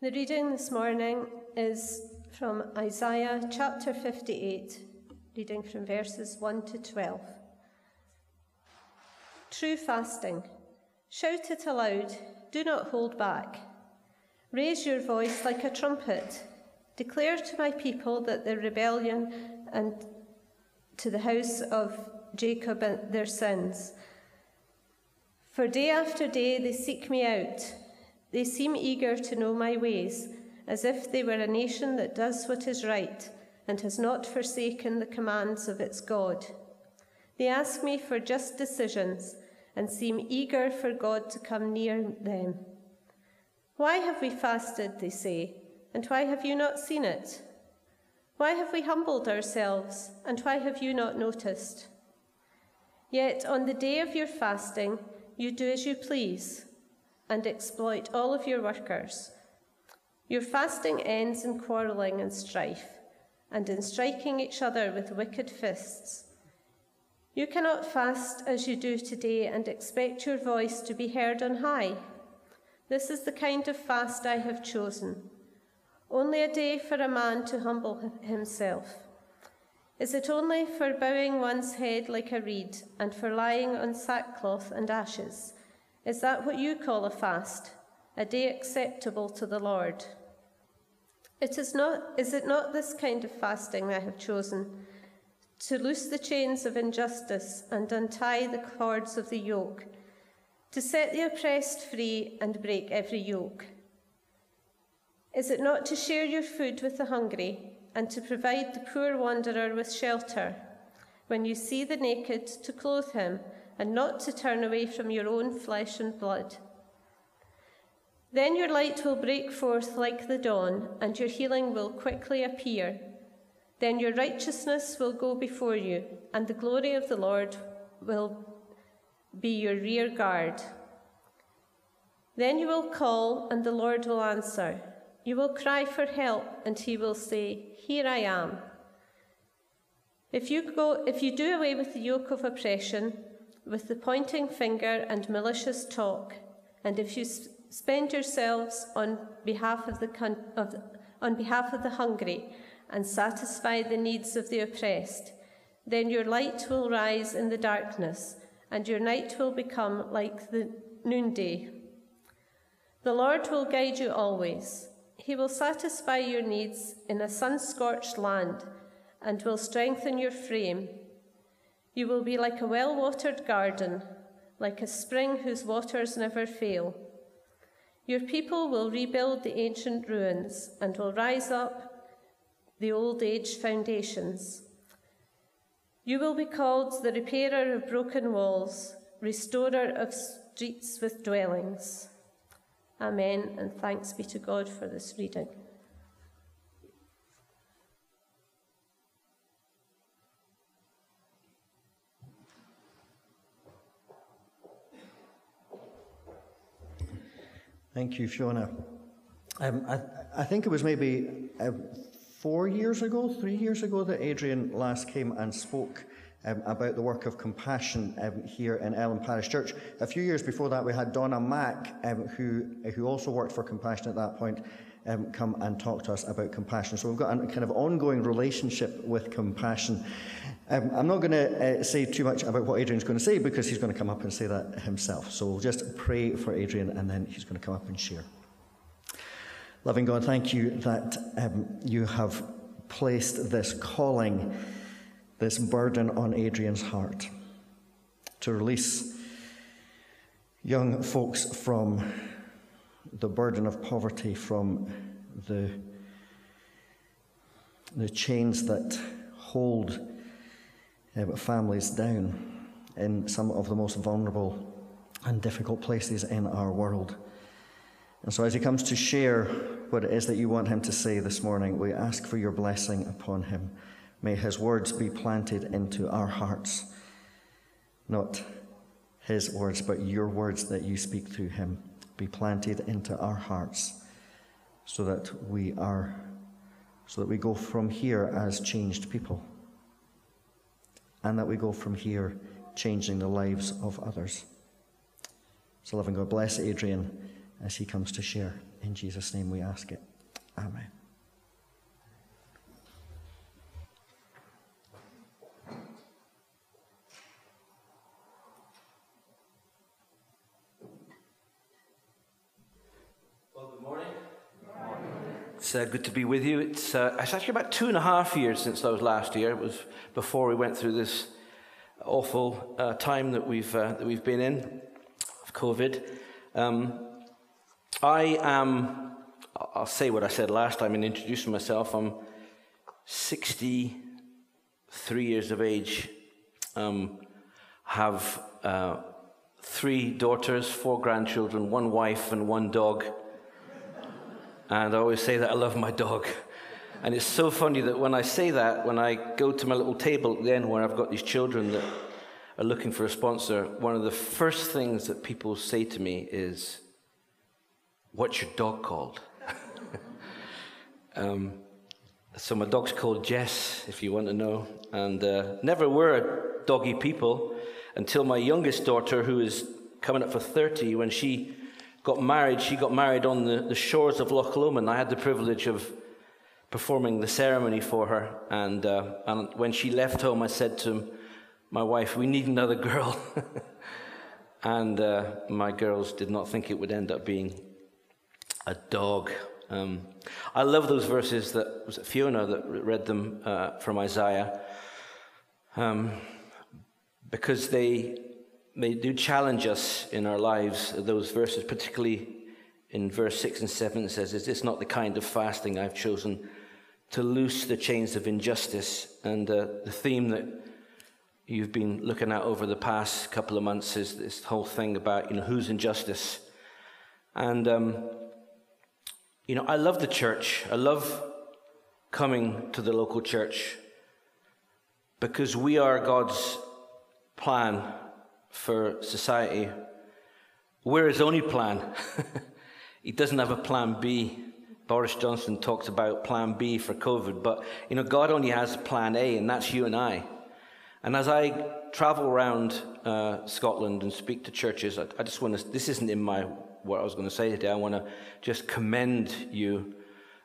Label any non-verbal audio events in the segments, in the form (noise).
The reading this morning is from Isaiah chapter 58, reading from verses 1 to 12. True fasting. Shout it aloud, do not hold back. Raise your voice like a trumpet. Declare to my people that their rebellion and to the house of Jacob their sins. For day after day they seek me out. They seem eager to know my ways, as if they were a nation that does what is right and has not forsaken the commands of its God. They ask me for just decisions and seem eager for God to come near them. Why have we fasted, they say, and why have you not seen it? Why have we humbled ourselves, and why have you not noticed? Yet on the day of your fasting, you do as you please and exploit all of your workers. Your fasting ends in quarrelling and strife, and in striking each other with wicked fists. You cannot fast as you do today and expect your voice to be heard on high. This is the kind of fast I have chosen. Only a day for a man to humble himself. Is it only for bowing one's head like a reed and for lying on sackcloth and ashes? Is that what you call a fast, a day acceptable to the Lord? It is not is it not this kind of fasting I have chosen to loose the chains of injustice and untie the cords of the yoke, to set the oppressed free and break every yoke? Is it not to share your food with the hungry and to provide the poor wanderer with shelter. When you see the naked, to clothe him, and not to turn away from your own flesh and blood. Then your light will break forth like the dawn, and your healing will quickly appear. Then your righteousness will go before you, and the glory of the Lord will be your rear guard. Then you will call, and the Lord will answer. You will cry for help, and he will say, Here I am. If you, go, if you do away with the yoke of oppression, with the pointing finger and malicious talk, and if you spend yourselves on behalf of the, of, on behalf of the hungry and satisfy the needs of the oppressed, then your light will rise in the darkness, and your night will become like the noonday. The Lord will guide you always. He will satisfy your needs in a sun scorched land and will strengthen your frame. You will be like a well watered garden, like a spring whose waters never fail. Your people will rebuild the ancient ruins and will rise up the old age foundations. You will be called the repairer of broken walls, restorer of streets with dwellings. Amen, and thanks be to God for this reading. Thank you, Fiona. Um, I, I, think it was maybe uh, four years ago, three years ago, that Adrian last came and spoke um, about the work of compassion um, here in Ellon Parish Church. A few years before that, we had Donna Mack, um, who, who also worked for Compassion at that point, um, come and talk to us about compassion. So we've got a kind of ongoing relationship with compassion. Um, I'm not going to uh, say too much about what Adrian's going to say because he's going to come up and say that himself. So we'll just pray for Adrian and then he's going to come up and share. Loving God, thank you that um, you have placed this calling this burden on Adrian's heart to release young folks from the burden of poverty, from the, the chains that hold uh, families down in some of the most vulnerable and difficult places in our world. And so, as he comes to share what it is that you want him to say this morning, we ask for your blessing upon him. May his words be planted into our hearts. Not his words, but your words that you speak through him be planted into our hearts so that we are so that we go from here as changed people and that we go from here changing the lives of others. So loving God bless Adrian as he comes to share. In Jesus' name we ask it. Amen. It's uh, good to be with you. It's, uh, it's actually about two and a half years since I was last here. It was before we went through this awful uh, time that we've, uh, that we've been in of COVID. Um, I am, I'll say what I said last time in introducing myself. I'm 63 years of age, um, have uh, three daughters, four grandchildren, one wife, and one dog. And I always say that I love my dog. And it's so funny that when I say that, when I go to my little table at the end where I've got these children that are looking for a sponsor, one of the first things that people say to me is, What's your dog called? (laughs) um, so my dog's called Jess, if you want to know. And uh, never were doggy people until my youngest daughter, who is coming up for 30, when she got married, she got married on the, the shores of Loch Lomond. I had the privilege of performing the ceremony for her. And, uh, and when she left home, I said to my wife, We need another girl. (laughs) and uh, my girls did not think it would end up being a dog. Um, I love those verses that was Fiona that read them uh, from Isaiah um, because they they do challenge us in our lives, those verses, particularly in verse 6 and 7, it says, Is this not the kind of fasting I've chosen to loose the chains of injustice? And uh, the theme that you've been looking at over the past couple of months is this whole thing about, you know, whose injustice? And, um, you know, I love the church. I love coming to the local church because we are God's plan for society. We're his only plan. (laughs) he doesn't have a plan B. Boris Johnson talks about plan B for COVID, but you know, God only has plan A, and that's you and I. And as I travel around uh, Scotland and speak to churches, I, I just want to, this isn't in my, what I was going to say today. I want to just commend you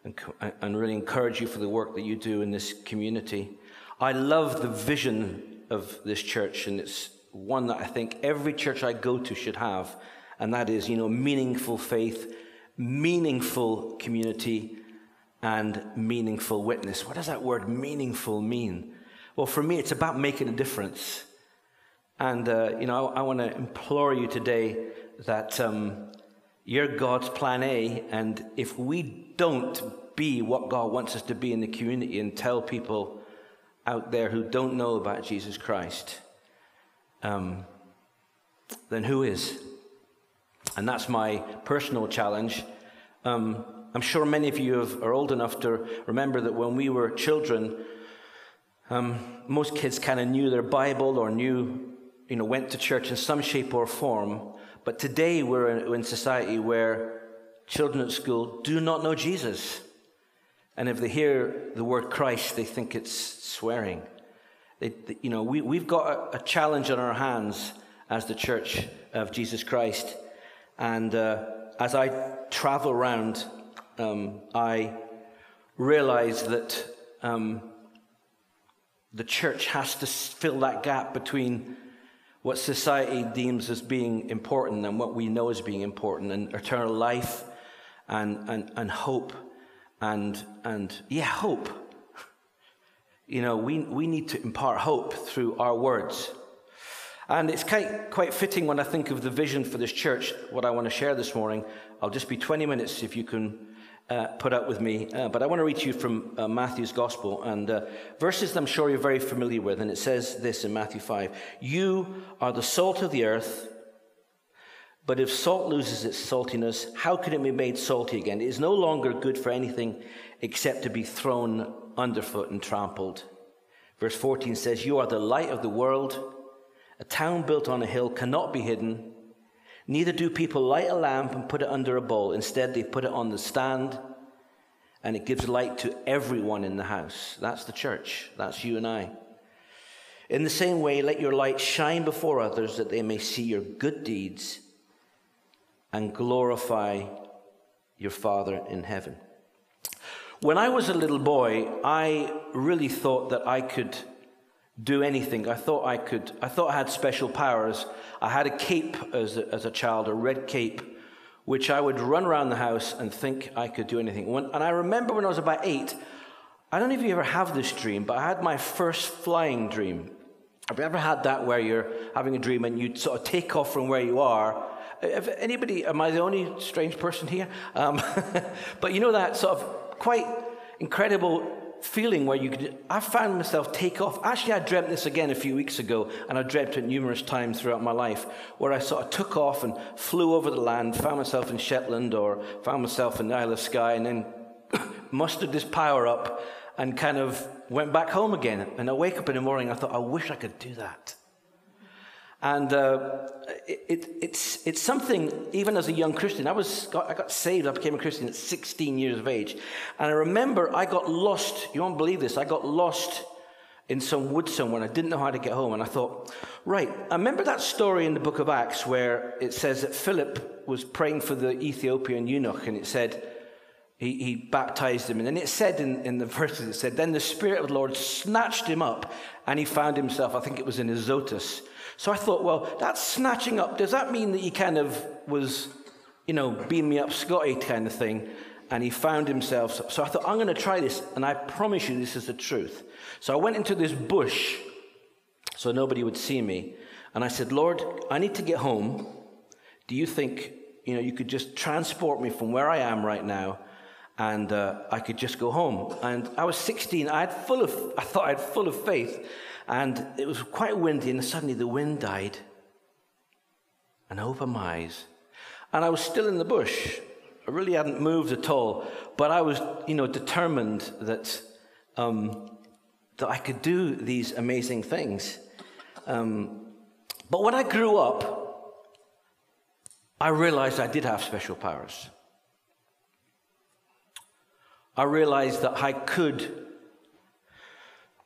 and, and really encourage you for the work that you do in this community. I love the vision of this church and its one that I think every church I go to should have, and that is, you know, meaningful faith, meaningful community, and meaningful witness. What does that word meaningful mean? Well, for me, it's about making a difference. And, uh, you know, I, I want to implore you today that um, you're God's plan A, and if we don't be what God wants us to be in the community and tell people out there who don't know about Jesus Christ, um, then who is? And that's my personal challenge. Um, I'm sure many of you have, are old enough to remember that when we were children, um, most kids kind of knew their Bible or knew, you know, went to church in some shape or form. But today we're in, in society where children at school do not know Jesus. And if they hear the word Christ, they think it's swearing. You know, we, we've got a, a, challenge on our hands as the Church of Jesus Christ. And uh, as I travel around, um, I realize that um, the church has to fill that gap between what society deems as being important and what we know as being important, and eternal life and, and, and hope. And, and yeah, hope you know, we, we need to impart hope through our words. And it's quite, quite fitting when I think of the vision for this church, what I want to share this morning. I'll just be 20 minutes if you can uh, put up with me. Uh, but I want to read to you from uh, Matthew's Gospel and uh, verses that I'm sure you're very familiar with. And it says this in Matthew 5 You are the salt of the earth. But if salt loses its saltiness, how can it be made salty again? It is no longer good for anything except to be thrown underfoot and trampled. Verse 14 says, You are the light of the world. A town built on a hill cannot be hidden. Neither do people light a lamp and put it under a bowl. Instead, they put it on the stand, and it gives light to everyone in the house. That's the church. That's you and I. In the same way, let your light shine before others that they may see your good deeds and glorify your Father in heaven. When I was a little boy, I really thought that I could do anything. I thought I could, I thought I had special powers. I had a cape as a, as a child, a red cape, which I would run around the house and think I could do anything. When, and I remember when I was about eight, I don't know if you ever have this dream, but I had my first flying dream. Have you ever had that where you're having a dream and you sort of take off from where you are? If anybody, am I the only strange person here? Um, (laughs) but you know that sort of quite incredible feeling where you could. I found myself take off. Actually, I dreamt this again a few weeks ago, and I dreamt it numerous times throughout my life, where I sort of took off and flew over the land, found myself in Shetland or found myself in the Isle of Skye, and then (coughs) mustered this power up and kind of went back home again. And I wake up in the morning, I thought, I wish I could do that. And uh, it, it, it's, it's something, even as a young Christian, I, was, got, I got saved, I became a Christian at 16 years of age. And I remember I got lost, you won't believe this, I got lost in some wood somewhere and I didn't know how to get home. And I thought, right, I remember that story in the book of Acts where it says that Philip was praying for the Ethiopian eunuch and it said, he, he baptized him. And then it said in, in the (laughs) verses, it said, Then the Spirit of the Lord snatched him up and he found himself, I think it was in Azotus so I thought, well, that snatching up, does that mean that he kind of was, you know, beam me up Scotty kind of thing? And he found himself. So I thought, I'm going to try this, and I promise you this is the truth. So I went into this bush so nobody would see me. And I said, Lord, I need to get home. Do you think, you know, you could just transport me from where I am right now and uh, I could just go home? And I was 16. I had full of, I thought I had full of faith. And it was quite windy, and suddenly the wind died. And I opened my eyes. And I was still in the bush. I really hadn't moved at all. But I was, you know, determined that, um, that I could do these amazing things. Um, but when I grew up, I realized I did have special powers. I realized that I could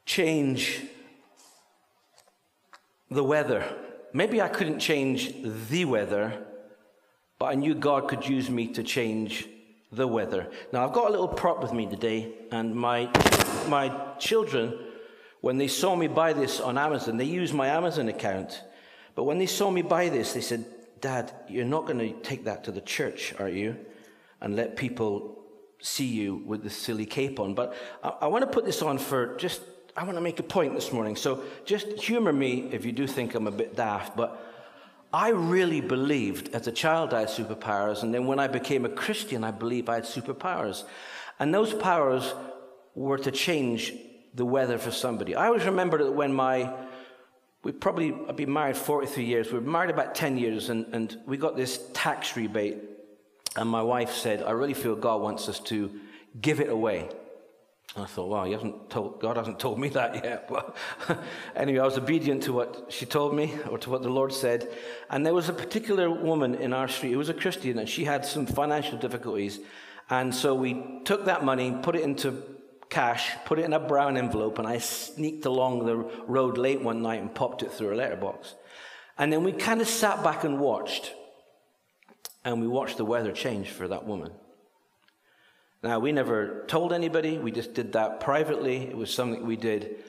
change the weather. Maybe I couldn't change the weather, but I knew God could use me to change the weather. Now, I've got a little prop with me today, and my, my children, when they saw me buy this on Amazon, they used my Amazon account. But when they saw me buy this, they said, Dad, you're not going to take that to the church, are you? And let people see you with the silly cape on. But I, I want to put this on for just I want to make a point this morning. So just humor me if you do think I'm a bit daft, but I really believed as a child I had superpowers, and then when I became a Christian, I believed I had superpowers. And those powers were to change the weather for somebody. I always remember that when my we probably I've been married 43 years. We were married about 10 years, and, and we got this tax rebate. And my wife said, I really feel God wants us to give it away. And I thought, wow, hasn't told, God hasn't told me that yet. (laughs) But (laughs) anyway, I was obedient to what she told me or to what the Lord said. And there was a particular woman in our street who was a Christian and she had some financial difficulties. And so we took that money, put it into cash, put it in a brown envelope, and I sneaked along the road late one night and popped it through a letterbox. And then we kind of sat back and watched. And we watched the weather change for that woman. Now, we never told anybody, we just did that privately. It was something we did.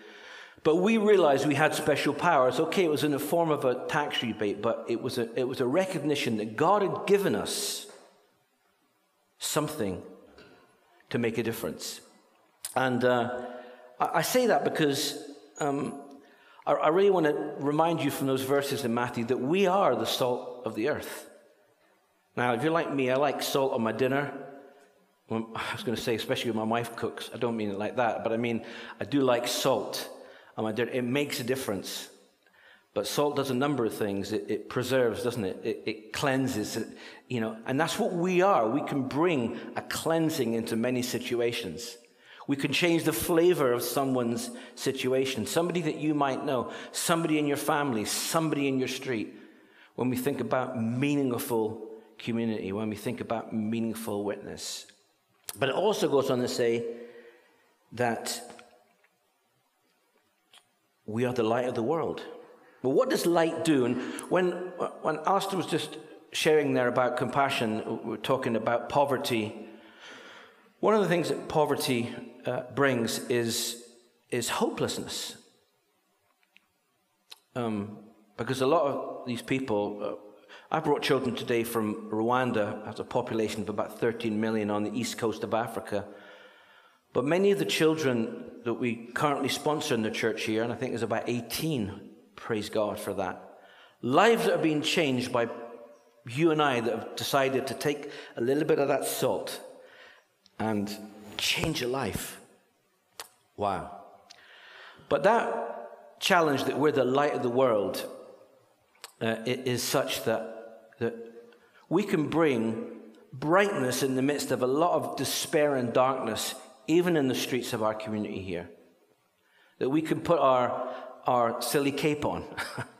But we realized we had special powers. Okay, it was in the form of a tax rebate, but it was a, it was a recognition that God had given us something to make a difference. And uh, I, I, say that because um, I, I really want to remind you from those verses in Matthew that we are the salt of the earth. Now, if you're like me, I like salt on my dinner. I was going to say, especially when my wife cooks. I don't mean it like that, but I mean, I do like salt. On my dinner. It makes a difference. But salt does a number of things. It, it preserves, doesn't it? it? It, cleanses, it, you know, and that's what we are. We can bring a cleansing into many situations. We can change the flavor of someone's situation, somebody that you might know, somebody in your family, somebody in your street. When we think about meaningful community, when we think about meaningful witness. But it also goes on to say that we are the light of the world. Well, what does light do? And when, when Alistair was just sharing there about compassion, we're talking about poverty. One of the things that poverty uh, brings is, is hopelessness. Um, because a lot of these people, uh, I brought children today from Rwanda, has a population of about 13 million on the east coast of Africa. But many of the children that we currently sponsor in the church here, and I think there's about 18, praise God for that, lives that are being changed by you and I that have decided to take a little bit of that salt and change a life. Wow. But that challenge that we're the light of the world uh, is such that, that we can bring brightness in the midst of a lot of despair and darkness, even in the streets of our community here. That we can put our, our silly cape on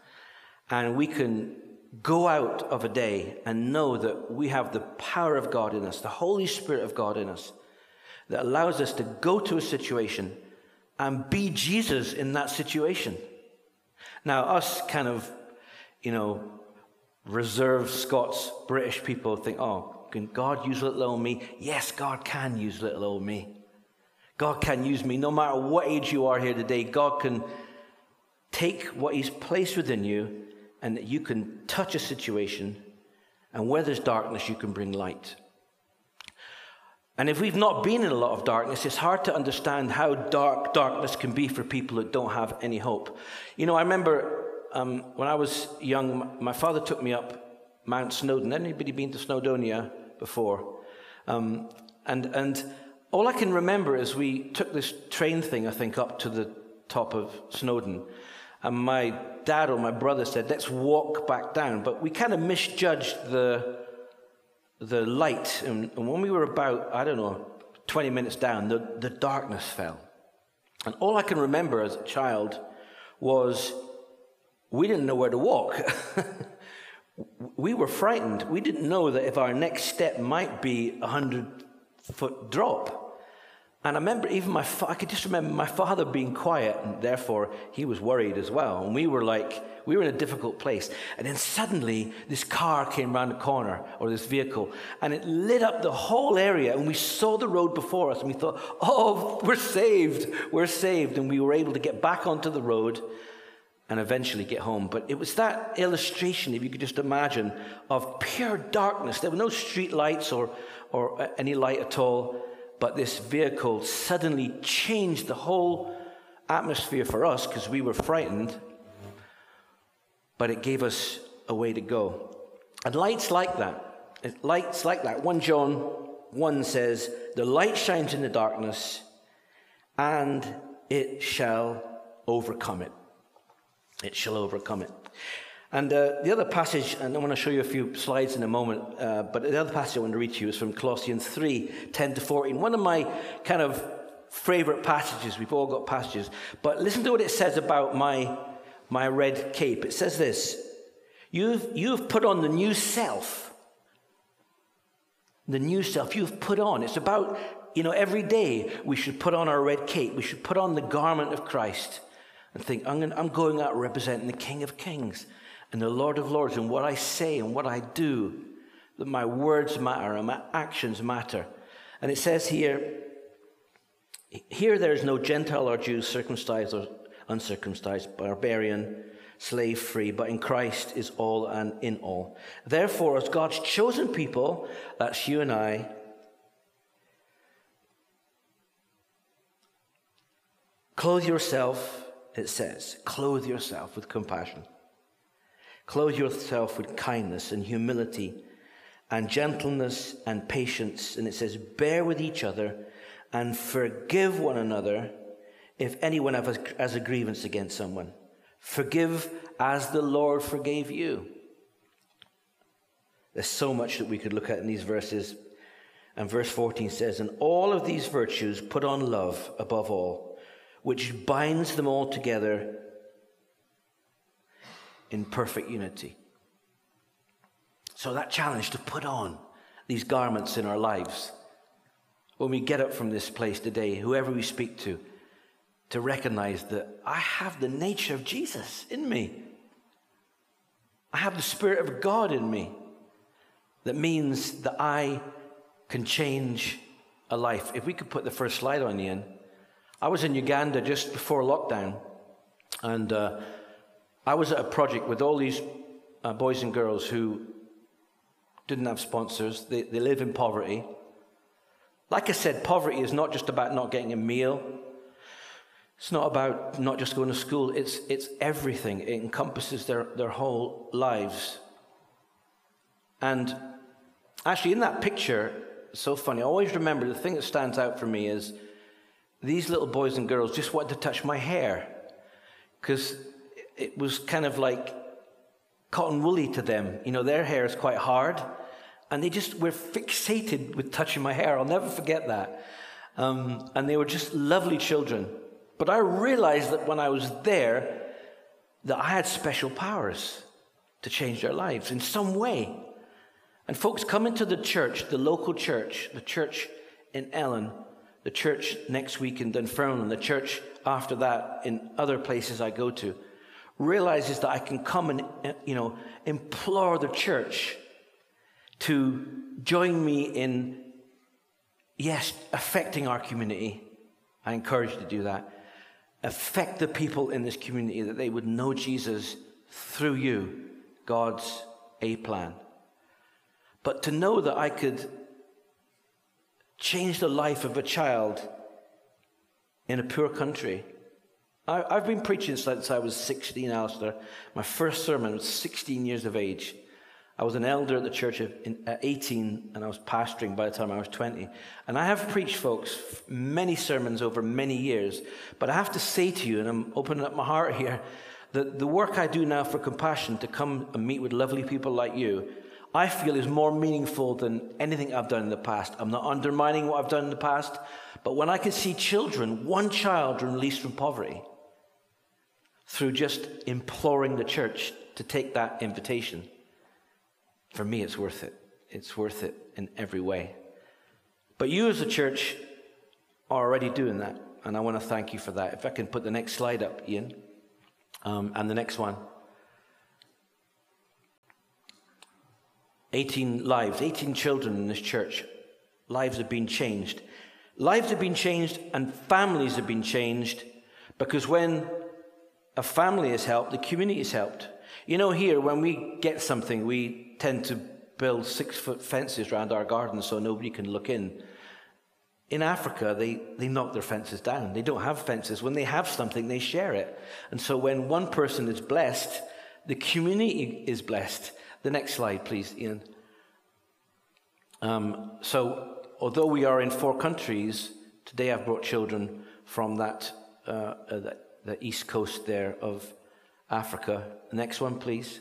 (laughs) and we can go out of a day and know that we have the power of God in us, the Holy Spirit of God in us, that allows us to go to a situation and be Jesus in that situation. Now, us kind of, you know, reserved Scots, British people think, oh, can God use little old me? Yes, God can use little old me. God can use me. No matter what age you are here today, God can take what He's placed within you and that you can touch a situation, and where there's darkness, you can bring light. And if we've not been in a lot of darkness, it's hard to understand how dark darkness can be for people that don't have any hope. You know, I remember um, when I was young, my father took me up Mount Snowdon. Anybody been to Snowdonia before? Um, and, and all I can remember is we took this train thing, I think, up to the top of Snowdon. And my dad or my brother said, let's walk back down. But we kind of misjudged the, the light. And, and when we were about, I don't know, 20 minutes down, the, the darkness fell. And all I can remember as a child was we didn't know where to walk. (laughs) we were frightened. We didn't know that if our next step might be a hundred foot drop. And I remember even my, fa- I could just remember my father being quiet, and therefore he was worried as well. And we were like, we were in a difficult place. And then suddenly this car came around the corner, or this vehicle, and it lit up the whole area. And we saw the road before us, and we thought, oh, we're saved, we're saved. And we were able to get back onto the road and eventually get home. But it was that illustration, if you could just imagine, of pure darkness. There were no street lights or, or uh, any light at all but this vehicle suddenly changed the whole atmosphere for us because we were frightened, but it gave us a way to go. And lights like that. Lights like that. 1 John 1 says, The light shines in the darkness, and it shall overcome it. It shall overcome it. And uh, the other passage, and I want to show you a few slides in a moment, uh, but the other passage I want to read to you is from Colossians 3 10 to 14. One of my kind of favorite passages. We've all got passages. But listen to what it says about my, my red cape. It says this You've, you've put on the new self. The new self you've put on. It's about, you know, every day we should put on our red cape. We should put on the garment of Christ and think, I'm, going, out representing the King of Kings and the Lord of Lords and what I say and what I do, that my words matter and my actions matter. And it says here, here there is no Gentile or Jew, circumcised or uncircumcised, barbarian, slave free, but in Christ is all and in all. Therefore, as God's chosen people, that's you and I, clothe yourself, it says, clothe yourself with compassion Clothe yourself with kindness and humility and gentleness and patience. And it says, bear with each other and forgive one another if anyone has a grievance against someone. Forgive as the Lord forgave you. There's so much that we could look at in these verses. And verse 14 says, And all of these virtues put on love above all, which binds them all together in perfect unity. So, that challenge to put on these garments in our lives, when we get up from this place today, whoever we speak to, to recognize that I have the nature of Jesus in me. I have the Spirit of God in me. that means that I can change a life. If we could put the first slide on, Ian. I was in Uganda just before lockdown, and uh, I was at a project with all these uh, boys and girls who didn't have sponsors, they, they live in poverty. Like I said, poverty is not just about not getting a meal. It's not about not just going to school. It's, it's everything. It encompasses their, their whole lives. And actually, in that picture, so funny. I always remember the thing that stands out for me is these little boys and girls just wanted to touch my hair because it was kind of like cotton woolly to them. You know, their hair is quite hard, and they just were fixated with touching my hair. I'll never forget that. Um, and they were just lovely children. But I realized that when I was there, that I had special powers to change their lives in some way. And folks, come into the church, the local church, the church in Ellon, the church next week in Dunfermline, the church after that in other places I go to, realizes that I can come and, you know, implore the church to join me in, yes, affecting our community. I encourage you to do that. Affect the people in this community that they would know Jesus through you, God's A plan. But to know that I could change the life of a child in a poor country. I, have been preaching since I was 16, Alistair. My first sermon was 16 years of age. I was an elder at the church at 18, and I was pastoring by the time I was 20. And I have preached, folks, many sermons over many years. But I have to say to you, and I'm opening up my heart here, that the work I do now for compassion to come and meet with lovely people like you I feel is more meaningful than anything I've done in the past. I'm not undermining what I've done in the past, but when I can see children, one child released from poverty, through just imploring the church to take that invitation, for me, it's worth it. It's worth it in every way. But you, as a church, are already doing that, and I want to thank you for that. If I can put the next slide up, Ian, um, and the next one. 18 lives, 18 children in this church. Lives have been changed. Lives have been changed and families have been changed because when a family is helped, the community is helped. You know, here, when we get something, we tend to build six foot fences around our garden so nobody can look in. In Africa, they, they knock their fences down. They don't have fences. When they have something, they share it. And so when one person is blessed, the community is blessed. The next slide, please, Ian. Um, so, although we are in four countries, today I've brought children from that, uh, uh, the, the east coast there of Africa. Next one, please.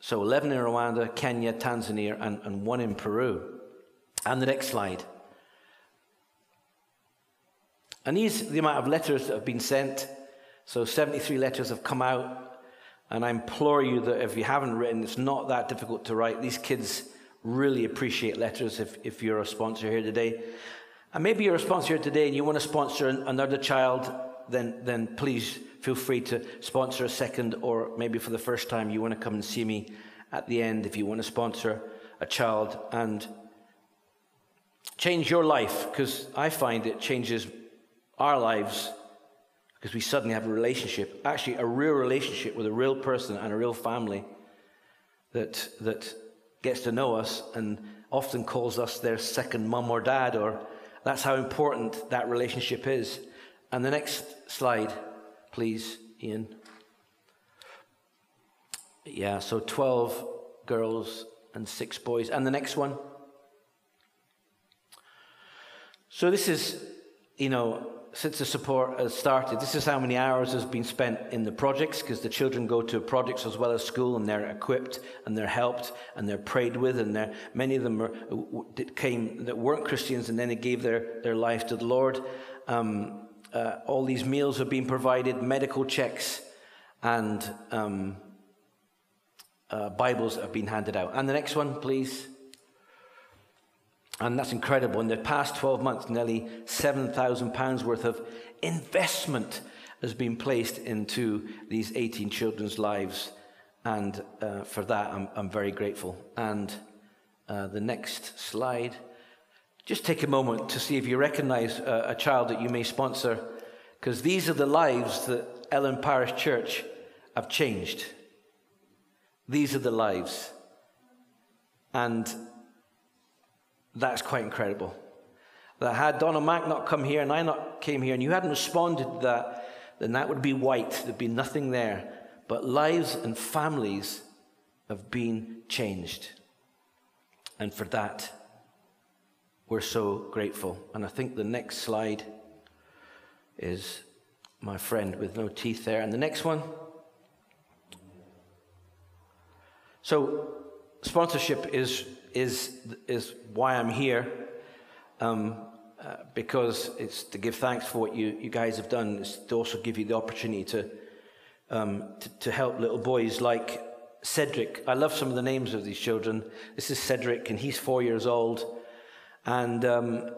So 11 in Rwanda, Kenya, Tanzania, and, and one in Peru. And the next slide. And these the amount of letters that have been sent. So 73 letters have come out and I implore you that if you haven't written, it's not that difficult to write. These kids really appreciate letters if, if you're a sponsor here today. And maybe you're a sponsor here today and you want to sponsor another child, then, then please feel free to sponsor a second, or maybe for the first time you want to come and see me at the end if you want to sponsor a child and change your life, because I find it changes our lives because we suddenly have a relationship, actually a real relationship with a real person and a real family that, that gets to know us and often calls us their second mum or dad, or that's how important that relationship is. And the next slide, please, Ian. Yeah, so 12 girls and six boys. And the next one. So this is, you know, since the support has started, this is how many hours has been spent in the projects because the children go to projects as well as school and they're equipped and they're helped and they're prayed with and they're, many of them are, came that weren't Christians and then they gave their, their life to the Lord. Um, uh, all these meals have been provided, medical checks, and um, uh, Bibles have been handed out. And the next one, please. And that's incredible. In the past 12 months, nearly £7,000 worth of investment has been placed into these 18 children's lives. And uh, for that, I'm, I'm very grateful. And uh, the next slide, just take a moment to see if you recognize a, a child that you may sponsor, because these are the lives that Ellon Parish Church have changed. These are the lives. And that's quite incredible. That had Donna Mack not come here and I not came here and you hadn't responded to that, then that would be white. There'd be nothing there. But lives and families have been changed. And for that, we're so grateful. And I think the next slide is my friend with no teeth there. And the next one. So, sponsorship is, is, is why I'm here. Um, uh, because it's to give thanks for what you, you guys have done. It's to also give you the opportunity to, um, to, to help little boys like Cedric. I love some of the names of these children. This is Cedric, and he's four years old. And um,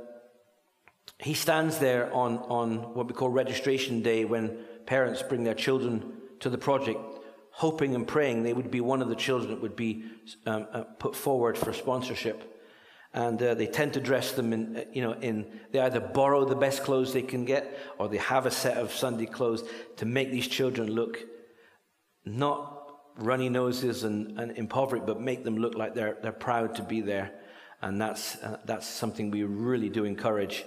he stands there on, on what we call registration day when parents bring their children to the project, hoping and praying they would be one of the children that would be um, uh, put forward for sponsorship and uh, they tend to dress them in, uh, you know, in, they either borrow the best clothes they can get or they have a set of Sunday clothes to make these children look not runny noses and, and impoverished, but make them look like they're, they're proud to be there. And that's, uh, that's something we really do encourage.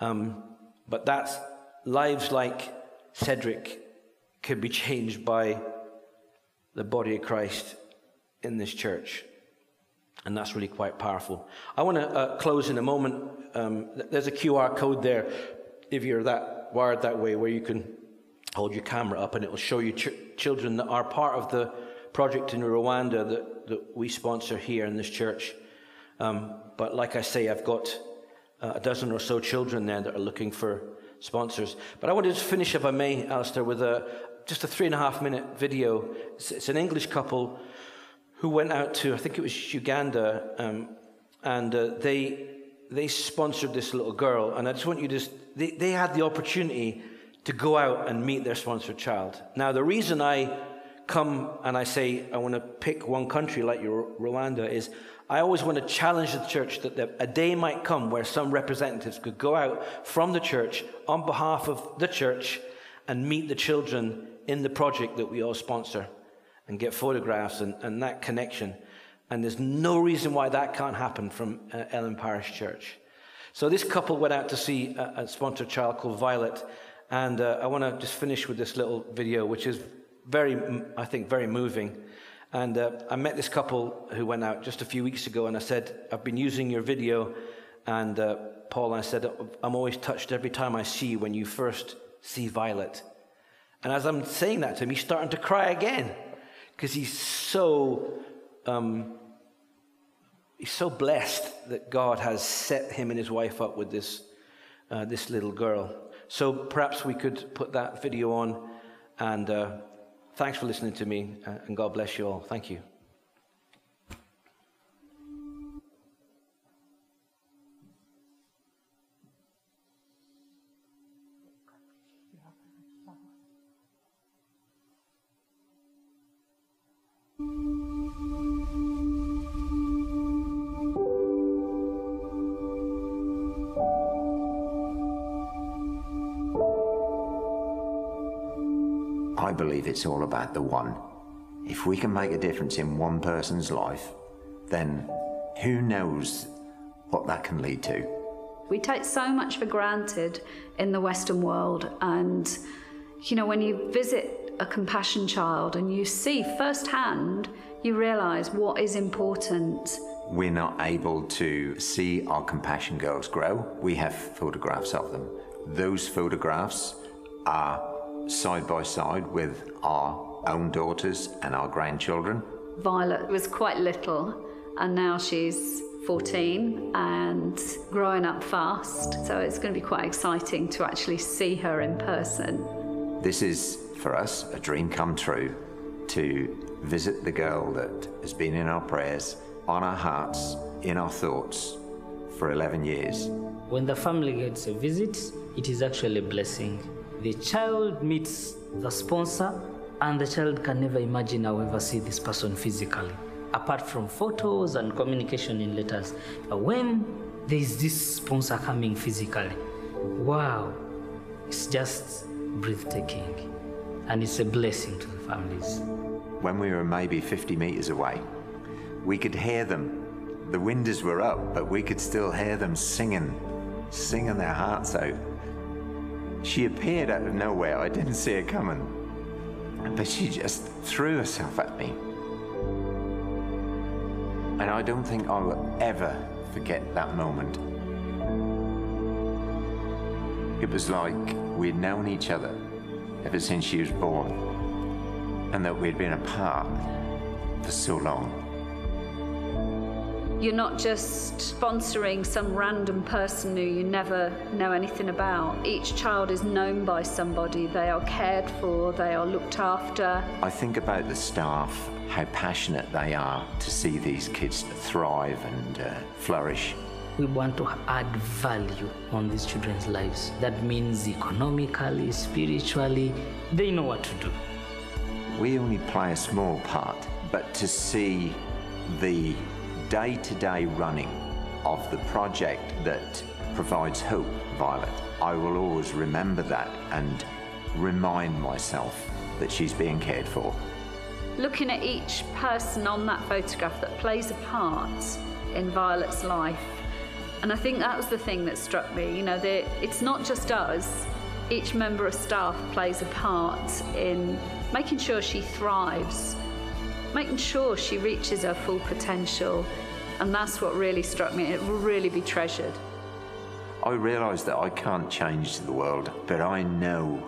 Um, but that's lives like Cedric could be (laughs) changed by the body of Christ in this church. And that's really quite powerful. I want to uh, close in a moment. Um, there's a QR code there if you're that wired that way where you can hold your camera up and it will show you ch- children that are part of the project in Rwanda that, that we sponsor here in this church. Um, but like I say, I've got uh, a dozen or so children there that are looking for sponsors. But I wanted to finish, if I may, Alistair, with a, just a three and a half minute video. It's, it's an English couple who went out to, I think it was Uganda, um, and uh, they, they sponsored this little girl. And I just want you to, they, they had the opportunity to go out and meet their sponsored child. Now, the reason I come and I say I want to pick one country like Rwanda is I always want to challenge the church that a day might come where some representatives could go out from the church on behalf of the church and meet the children in the project that we all sponsor and get photographs and, and that connection. And there's no reason why that can't happen from uh, Ellon Parish Church. So this couple went out to see a, a sponsored child called Violet. And uh, I want to just finish with this little video, which is very, I think, very moving. And uh, I met this couple who went out just a few weeks ago, and I said, I've been using your video. And uh, Paul, I said, I'm always touched every time I see when you first see Violet. And as I'm saying that to him, he's starting to cry again because he's so um, he's so blessed that God has set him and his wife up with this uh, this little girl. So perhaps we could put that video on. And uh, thanks for listening to me, uh, and God bless you all. Thank you. It's all about the one. If we can make a difference in one person's life, then who knows what that can lead to? We take so much for granted in the Western world, and you know, when you visit a compassion child and you see firsthand, you realize what is important. We're not able to see our compassion girls grow. We have photographs of them. Those photographs are side by side with our own daughters and our grandchildren. Violet was quite little, and now she's 14 and growing up fast. So it's going to be quite exciting to actually see her in person. This is, for us, a dream come true to visit the girl that has been in our prayers, on our hearts, in our thoughts for 11 years. When the family gets a visit, it is actually a blessing the child meets the sponsor and the child can never imagine I'll ever see this person physically, apart from photos and communication in letters. But when there's this sponsor coming physically, wow, it's just breathtaking. And it's a blessing to the families. When we were maybe 50 metres away, we could hear them. The windows were up, but we could still hear them singing, singing their hearts out. She appeared out of nowhere. I didn't see her coming. But she just threw herself at me. And I don't think I will ever forget that moment. It was like we'd known each other ever since she was born, and that we'd been apart for so long. You're not just sponsoring some random person who you never know anything about. Each child is known by somebody. They are cared for, they are looked after. I think about the staff, how passionate they are to see these kids thrive and uh, flourish. We want to add value on these children's lives. That means economically, spiritually, they know what to do. We only play a small part, but to see the day to day running of the project that provides hope, Violet, I will always remember that and remind myself that she's being cared for. Looking at each person on that photograph that plays a part in Violet's life. And I think that was the thing that struck me. You know, it's not just us, each member of staff plays a part in making sure she thrives making sure she reaches her full potential. And that's what really struck me. It will really be treasured. I realise that I can't change the world, but I know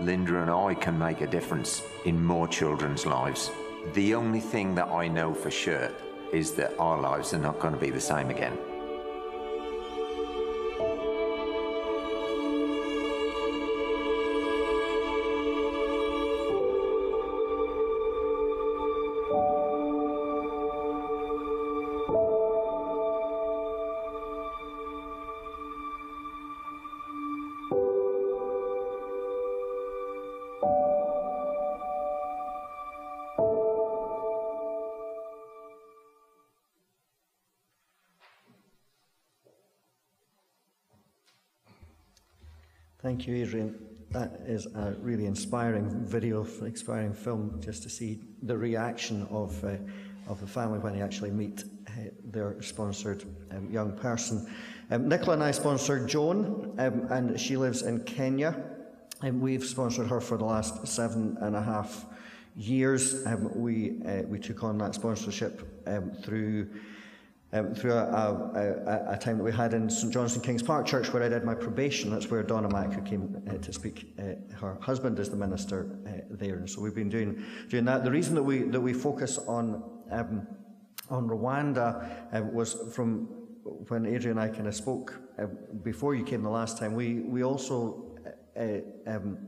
Linda and I can make a difference in more children's lives. The only thing that I know for sure is that our lives are not going to be the same again. Thank you, Adrian. That is a really inspiring video, inspiring film, just to see the reaction of, uh, of the family when they actually meet uh, their sponsored um, young person. Um, Nicola and I sponsored Joan, um, and she lives in Kenya. And we've sponsored her for the last seven and a half years. Um, we, uh, we took on that sponsorship um, through um, through a, a, a, time that we had in St Johnstone Kings Park Church where I did my probation. That's where Donna Mack, who came uh, to speak, uh, her husband is the minister uh, there. And so we've been doing, doing that. The reason that we, that we focus on, um, on Rwanda uh, was from when Adrian and I kind of spoke uh, before you came the last time. We, we also uh, um,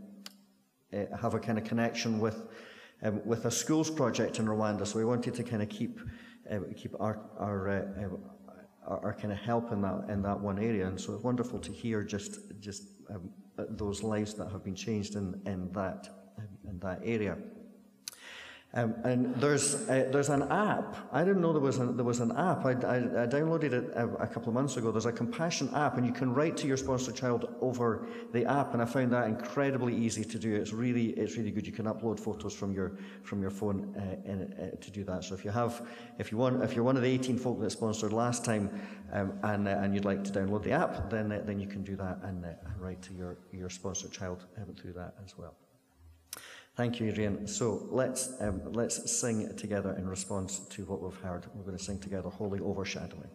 have a kind of connection with, um, with a schools project in Rwanda. So we wanted to kind of keep uh, keep our our, uh, uh, our, our kind of help in that in that one area. And so it's wonderful to hear just just um, those lives that have been changed in in that in that area. Um, and there's uh, there's an app. I didn't know there was an, there was an app. I, I, I downloaded it a, a, couple of months ago. There's a compassion app, and you can write to your sponsored child over the app. And I found that incredibly easy to do. It's really it's really good. You can upload photos from your from your phone uh, in, uh, to do that. So if you have if you want if you're one of the 18 folk that sponsored last time, um, and uh, and you'd like to download the app, then uh, then you can do that and, uh, and write to your your sponsored child um, through that as well. Thank you, Adrian. So let's, um, let's sing together in response to what we've heard. We're going to sing together Holy Overshadowing.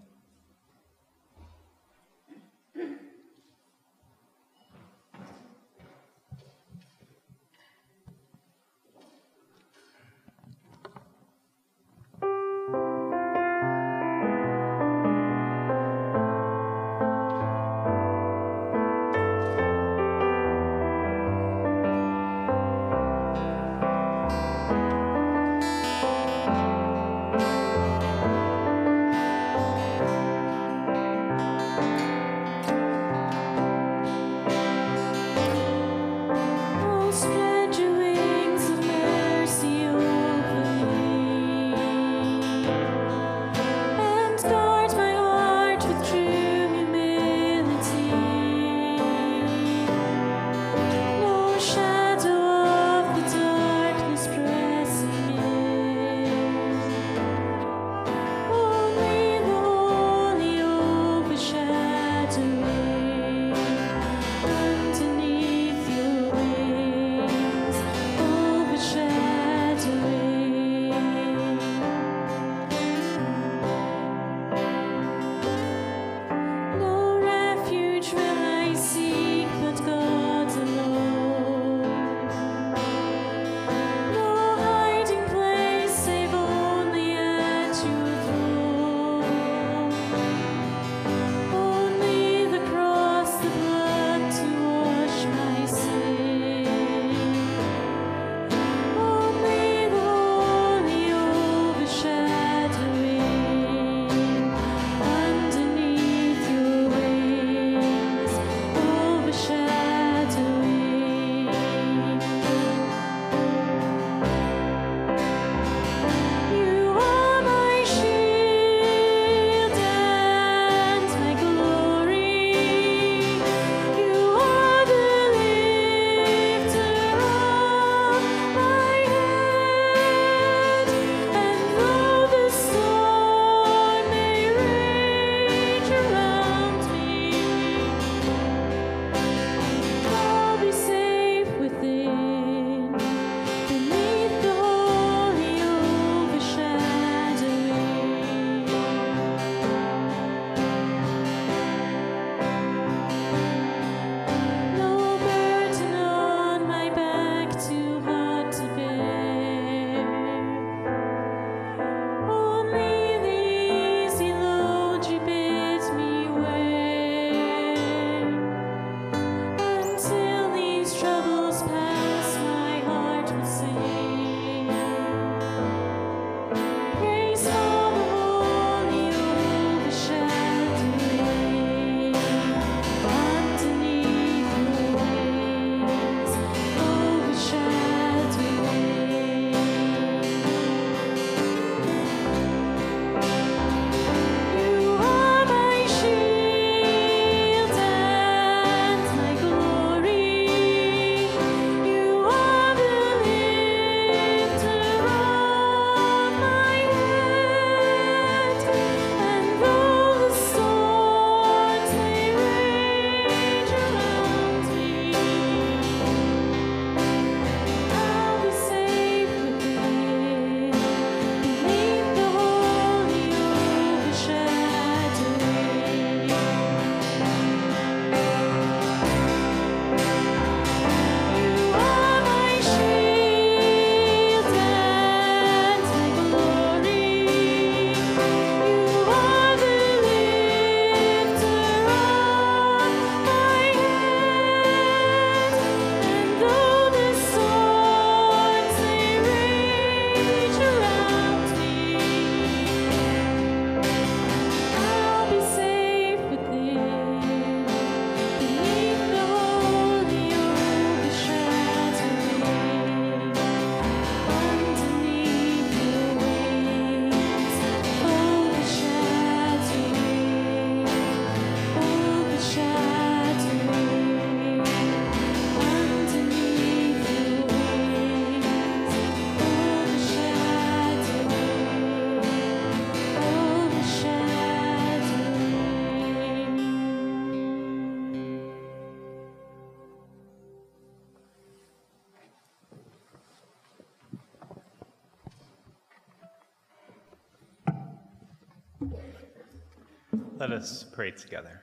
Let us pray together.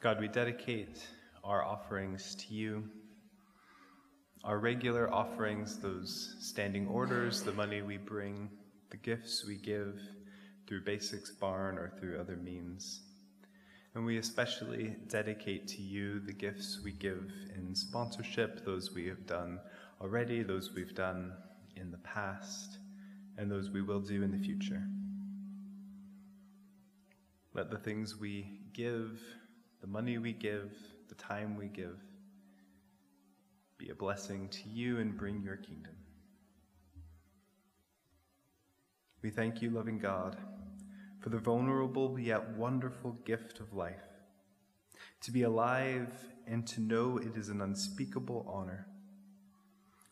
God, we dedicate our offerings to you. Our regular offerings, those standing orders, the money we bring, the gifts we give through Basics Barn or through other means. And we especially dedicate to you the gifts we give in sponsorship, those we have done already, those we've done in the past, and those we will do in the future. Let the things we give, the money we give, the time we give, be a blessing to you and bring your kingdom. We thank you, loving God, for the vulnerable yet wonderful gift of life. To be alive and to know it is an unspeakable honor.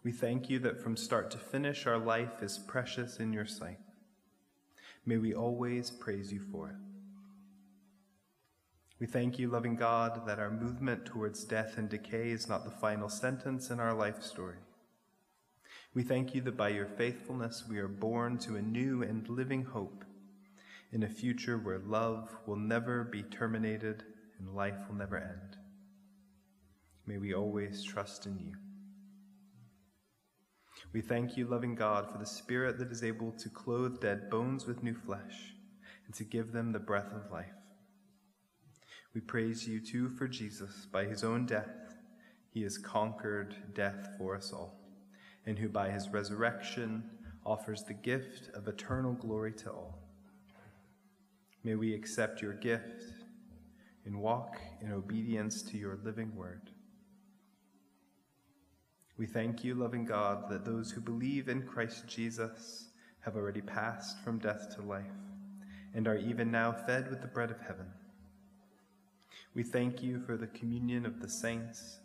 We thank you that from start to finish, our life is precious in your sight. May we always praise you for it. We thank you, loving God, that our movement towards death and decay is not the final sentence in our life story. We thank you that by your faithfulness we are born to a new and living hope in a future where love will never be terminated and life will never end. May we always trust in you. We thank you, loving God, for the Spirit that is able to clothe dead bones with new flesh and to give them the breath of life. We praise you too for Jesus. By his own death, he has conquered death for us all, and who by his resurrection offers the gift of eternal glory to all. May we accept your gift and walk in obedience to your living word. We thank you, loving God, that those who believe in Christ Jesus have already passed from death to life and are even now fed with the bread of heaven. We thank you for the communion of the saints,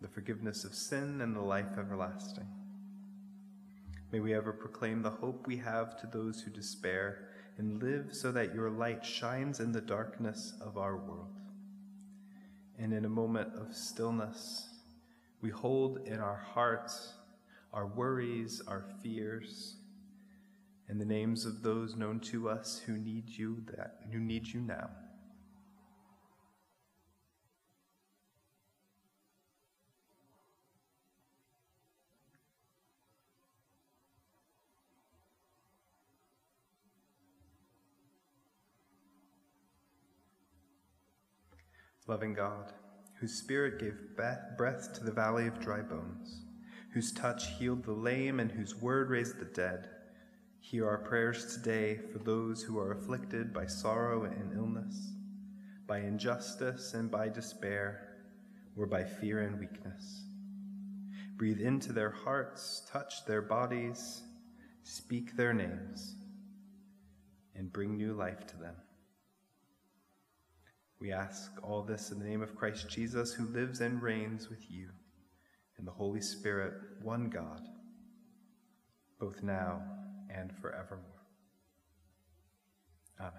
the forgiveness of sin, and the life everlasting. May we ever proclaim the hope we have to those who despair and live so that your light shines in the darkness of our world. And in a moment of stillness, we hold in our hearts our worries, our fears, and the names of those known to us who need you that who need you now. Loving God, whose spirit gave breath to the valley of dry bones, whose touch healed the lame, and whose word raised the dead. Hear our prayers today for those who are afflicted by sorrow and illness, by injustice and by despair, or by fear and weakness. Breathe into their hearts, touch their bodies, speak their names, and bring new life to them. We ask all this in the name of Christ Jesus, who lives and reigns with you in the Holy Spirit, one God, both now and forevermore. Amen.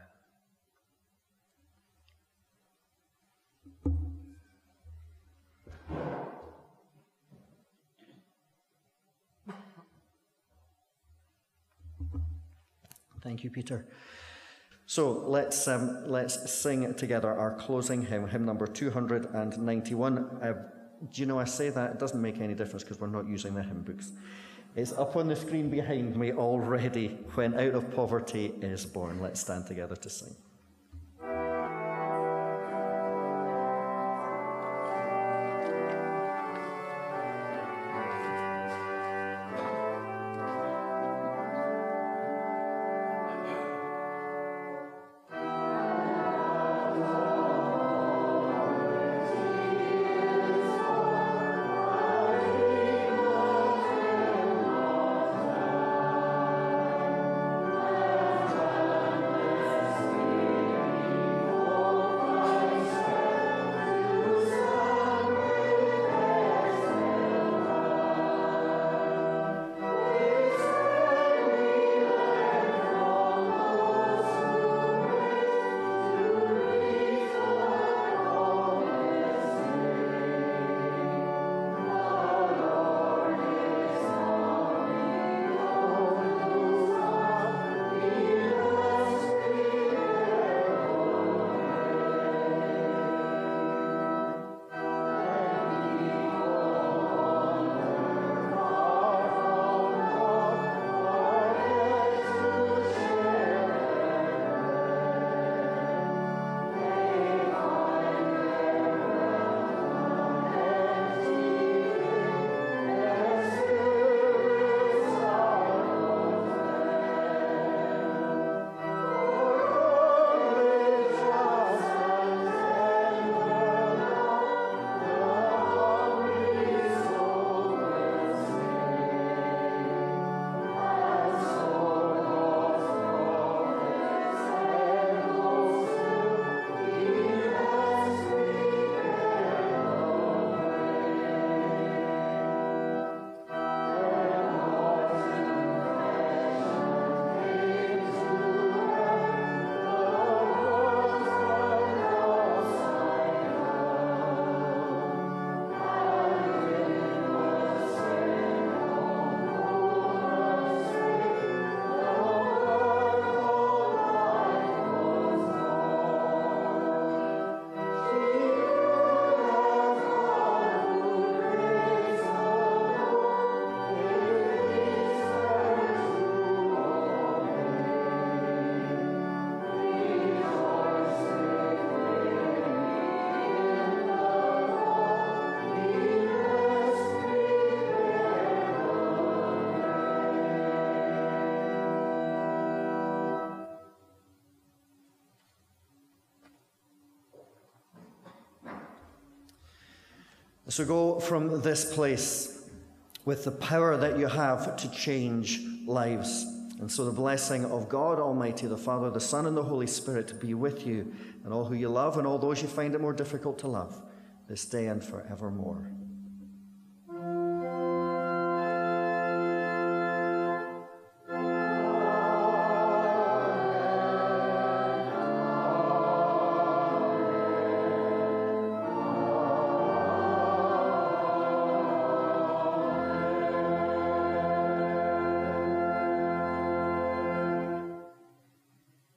Thank you, Peter. So let's, um, let's sing together our closing hymn, hymn number 291. Uh, do you know I say that? It doesn't make any difference because we're not using the hymn books. It's up on the screen behind me already. When out of poverty is born. Let's stand together to sing. So go from this place with the power that you have to change lives. And so the blessing of God Almighty, the Father, the Son, and the Holy Spirit be with you and all who you love and all those you find it more difficult to love this day and forevermore.